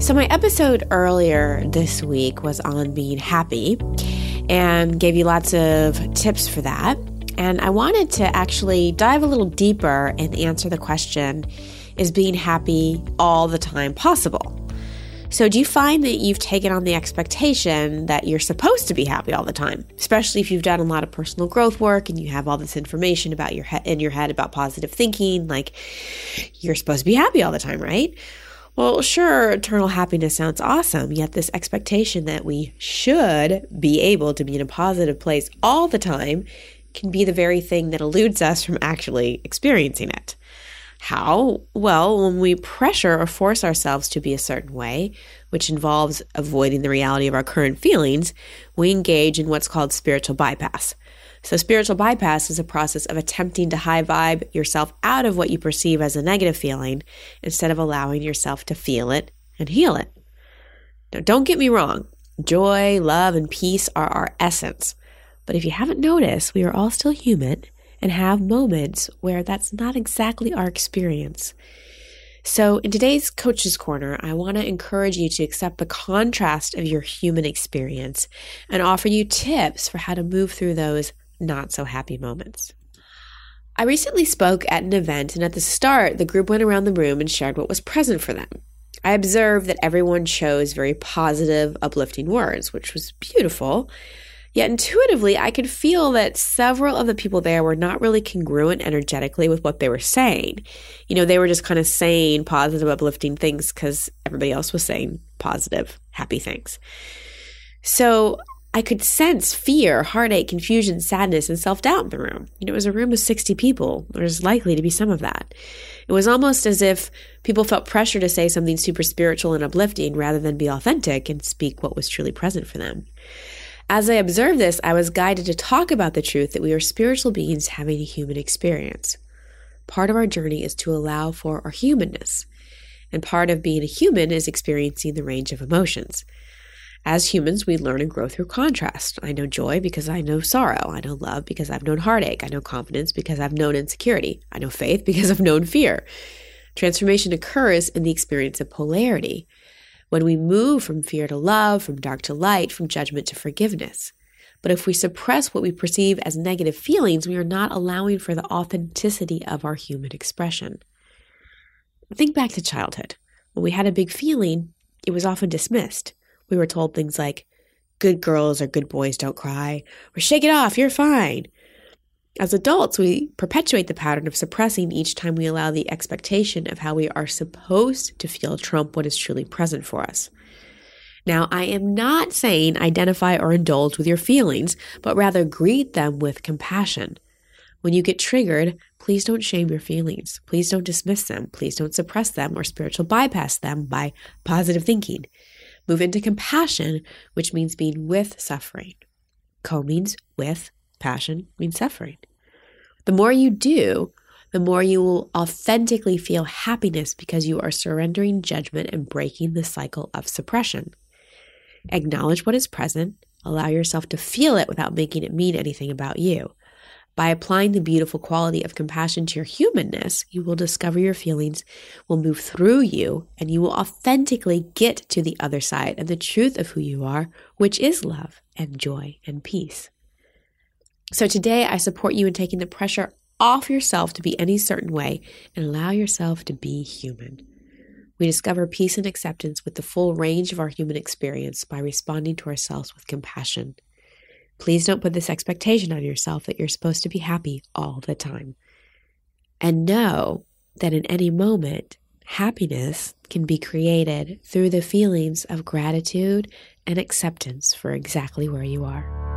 So, my episode earlier this week was on being happy and gave you lots of tips for that. And I wanted to actually dive a little deeper and answer the question Is being happy all the time possible? So, do you find that you've taken on the expectation that you're supposed to be happy all the time, especially if you've done a lot of personal growth work and you have all this information about your he- in your head about positive thinking, like you're supposed to be happy all the time, right? Well, sure, eternal happiness sounds awesome, yet this expectation that we should be able to be in a positive place all the time can be the very thing that eludes us from actually experiencing it. How? Well, when we pressure or force ourselves to be a certain way, which involves avoiding the reality of our current feelings, we engage in what's called spiritual bypass. So, spiritual bypass is a process of attempting to high vibe yourself out of what you perceive as a negative feeling instead of allowing yourself to feel it and heal it. Now, don't get me wrong, joy, love, and peace are our essence. But if you haven't noticed, we are all still human and have moments where that's not exactly our experience. So, in today's Coach's Corner, I want to encourage you to accept the contrast of your human experience and offer you tips for how to move through those not so happy moments. I recently spoke at an event, and at the start, the group went around the room and shared what was present for them. I observed that everyone chose very positive, uplifting words, which was beautiful. Yet intuitively, I could feel that several of the people there were not really congruent energetically with what they were saying. You know, they were just kind of saying positive, uplifting things because everybody else was saying positive, happy things. So I could sense fear, heartache, confusion, sadness, and self doubt in the room. You know, it was a room of 60 people. There's likely to be some of that. It was almost as if people felt pressure to say something super spiritual and uplifting rather than be authentic and speak what was truly present for them. As I observed this, I was guided to talk about the truth that we are spiritual beings having a human experience. Part of our journey is to allow for our humanness, and part of being a human is experiencing the range of emotions. As humans, we learn and grow through contrast. I know joy because I know sorrow. I know love because I've known heartache. I know confidence because I've known insecurity. I know faith because I've known fear. Transformation occurs in the experience of polarity when we move from fear to love, from dark to light, from judgment to forgiveness. But if we suppress what we perceive as negative feelings, we are not allowing for the authenticity of our human expression. Think back to childhood. When we had a big feeling, it was often dismissed. We were told things like, good girls or good boys don't cry, or shake it off, you're fine. As adults, we perpetuate the pattern of suppressing each time we allow the expectation of how we are supposed to feel trump what is truly present for us. Now, I am not saying identify or indulge with your feelings, but rather greet them with compassion. When you get triggered, please don't shame your feelings. Please don't dismiss them. Please don't suppress them or spiritual bypass them by positive thinking. Move into compassion, which means being with suffering. Co means with, passion means suffering. The more you do, the more you will authentically feel happiness because you are surrendering judgment and breaking the cycle of suppression. Acknowledge what is present, allow yourself to feel it without making it mean anything about you. By applying the beautiful quality of compassion to your humanness, you will discover your feelings will move through you and you will authentically get to the other side and the truth of who you are, which is love and joy and peace. So today, I support you in taking the pressure off yourself to be any certain way and allow yourself to be human. We discover peace and acceptance with the full range of our human experience by responding to ourselves with compassion. Please don't put this expectation on yourself that you're supposed to be happy all the time. And know that in any moment, happiness can be created through the feelings of gratitude and acceptance for exactly where you are.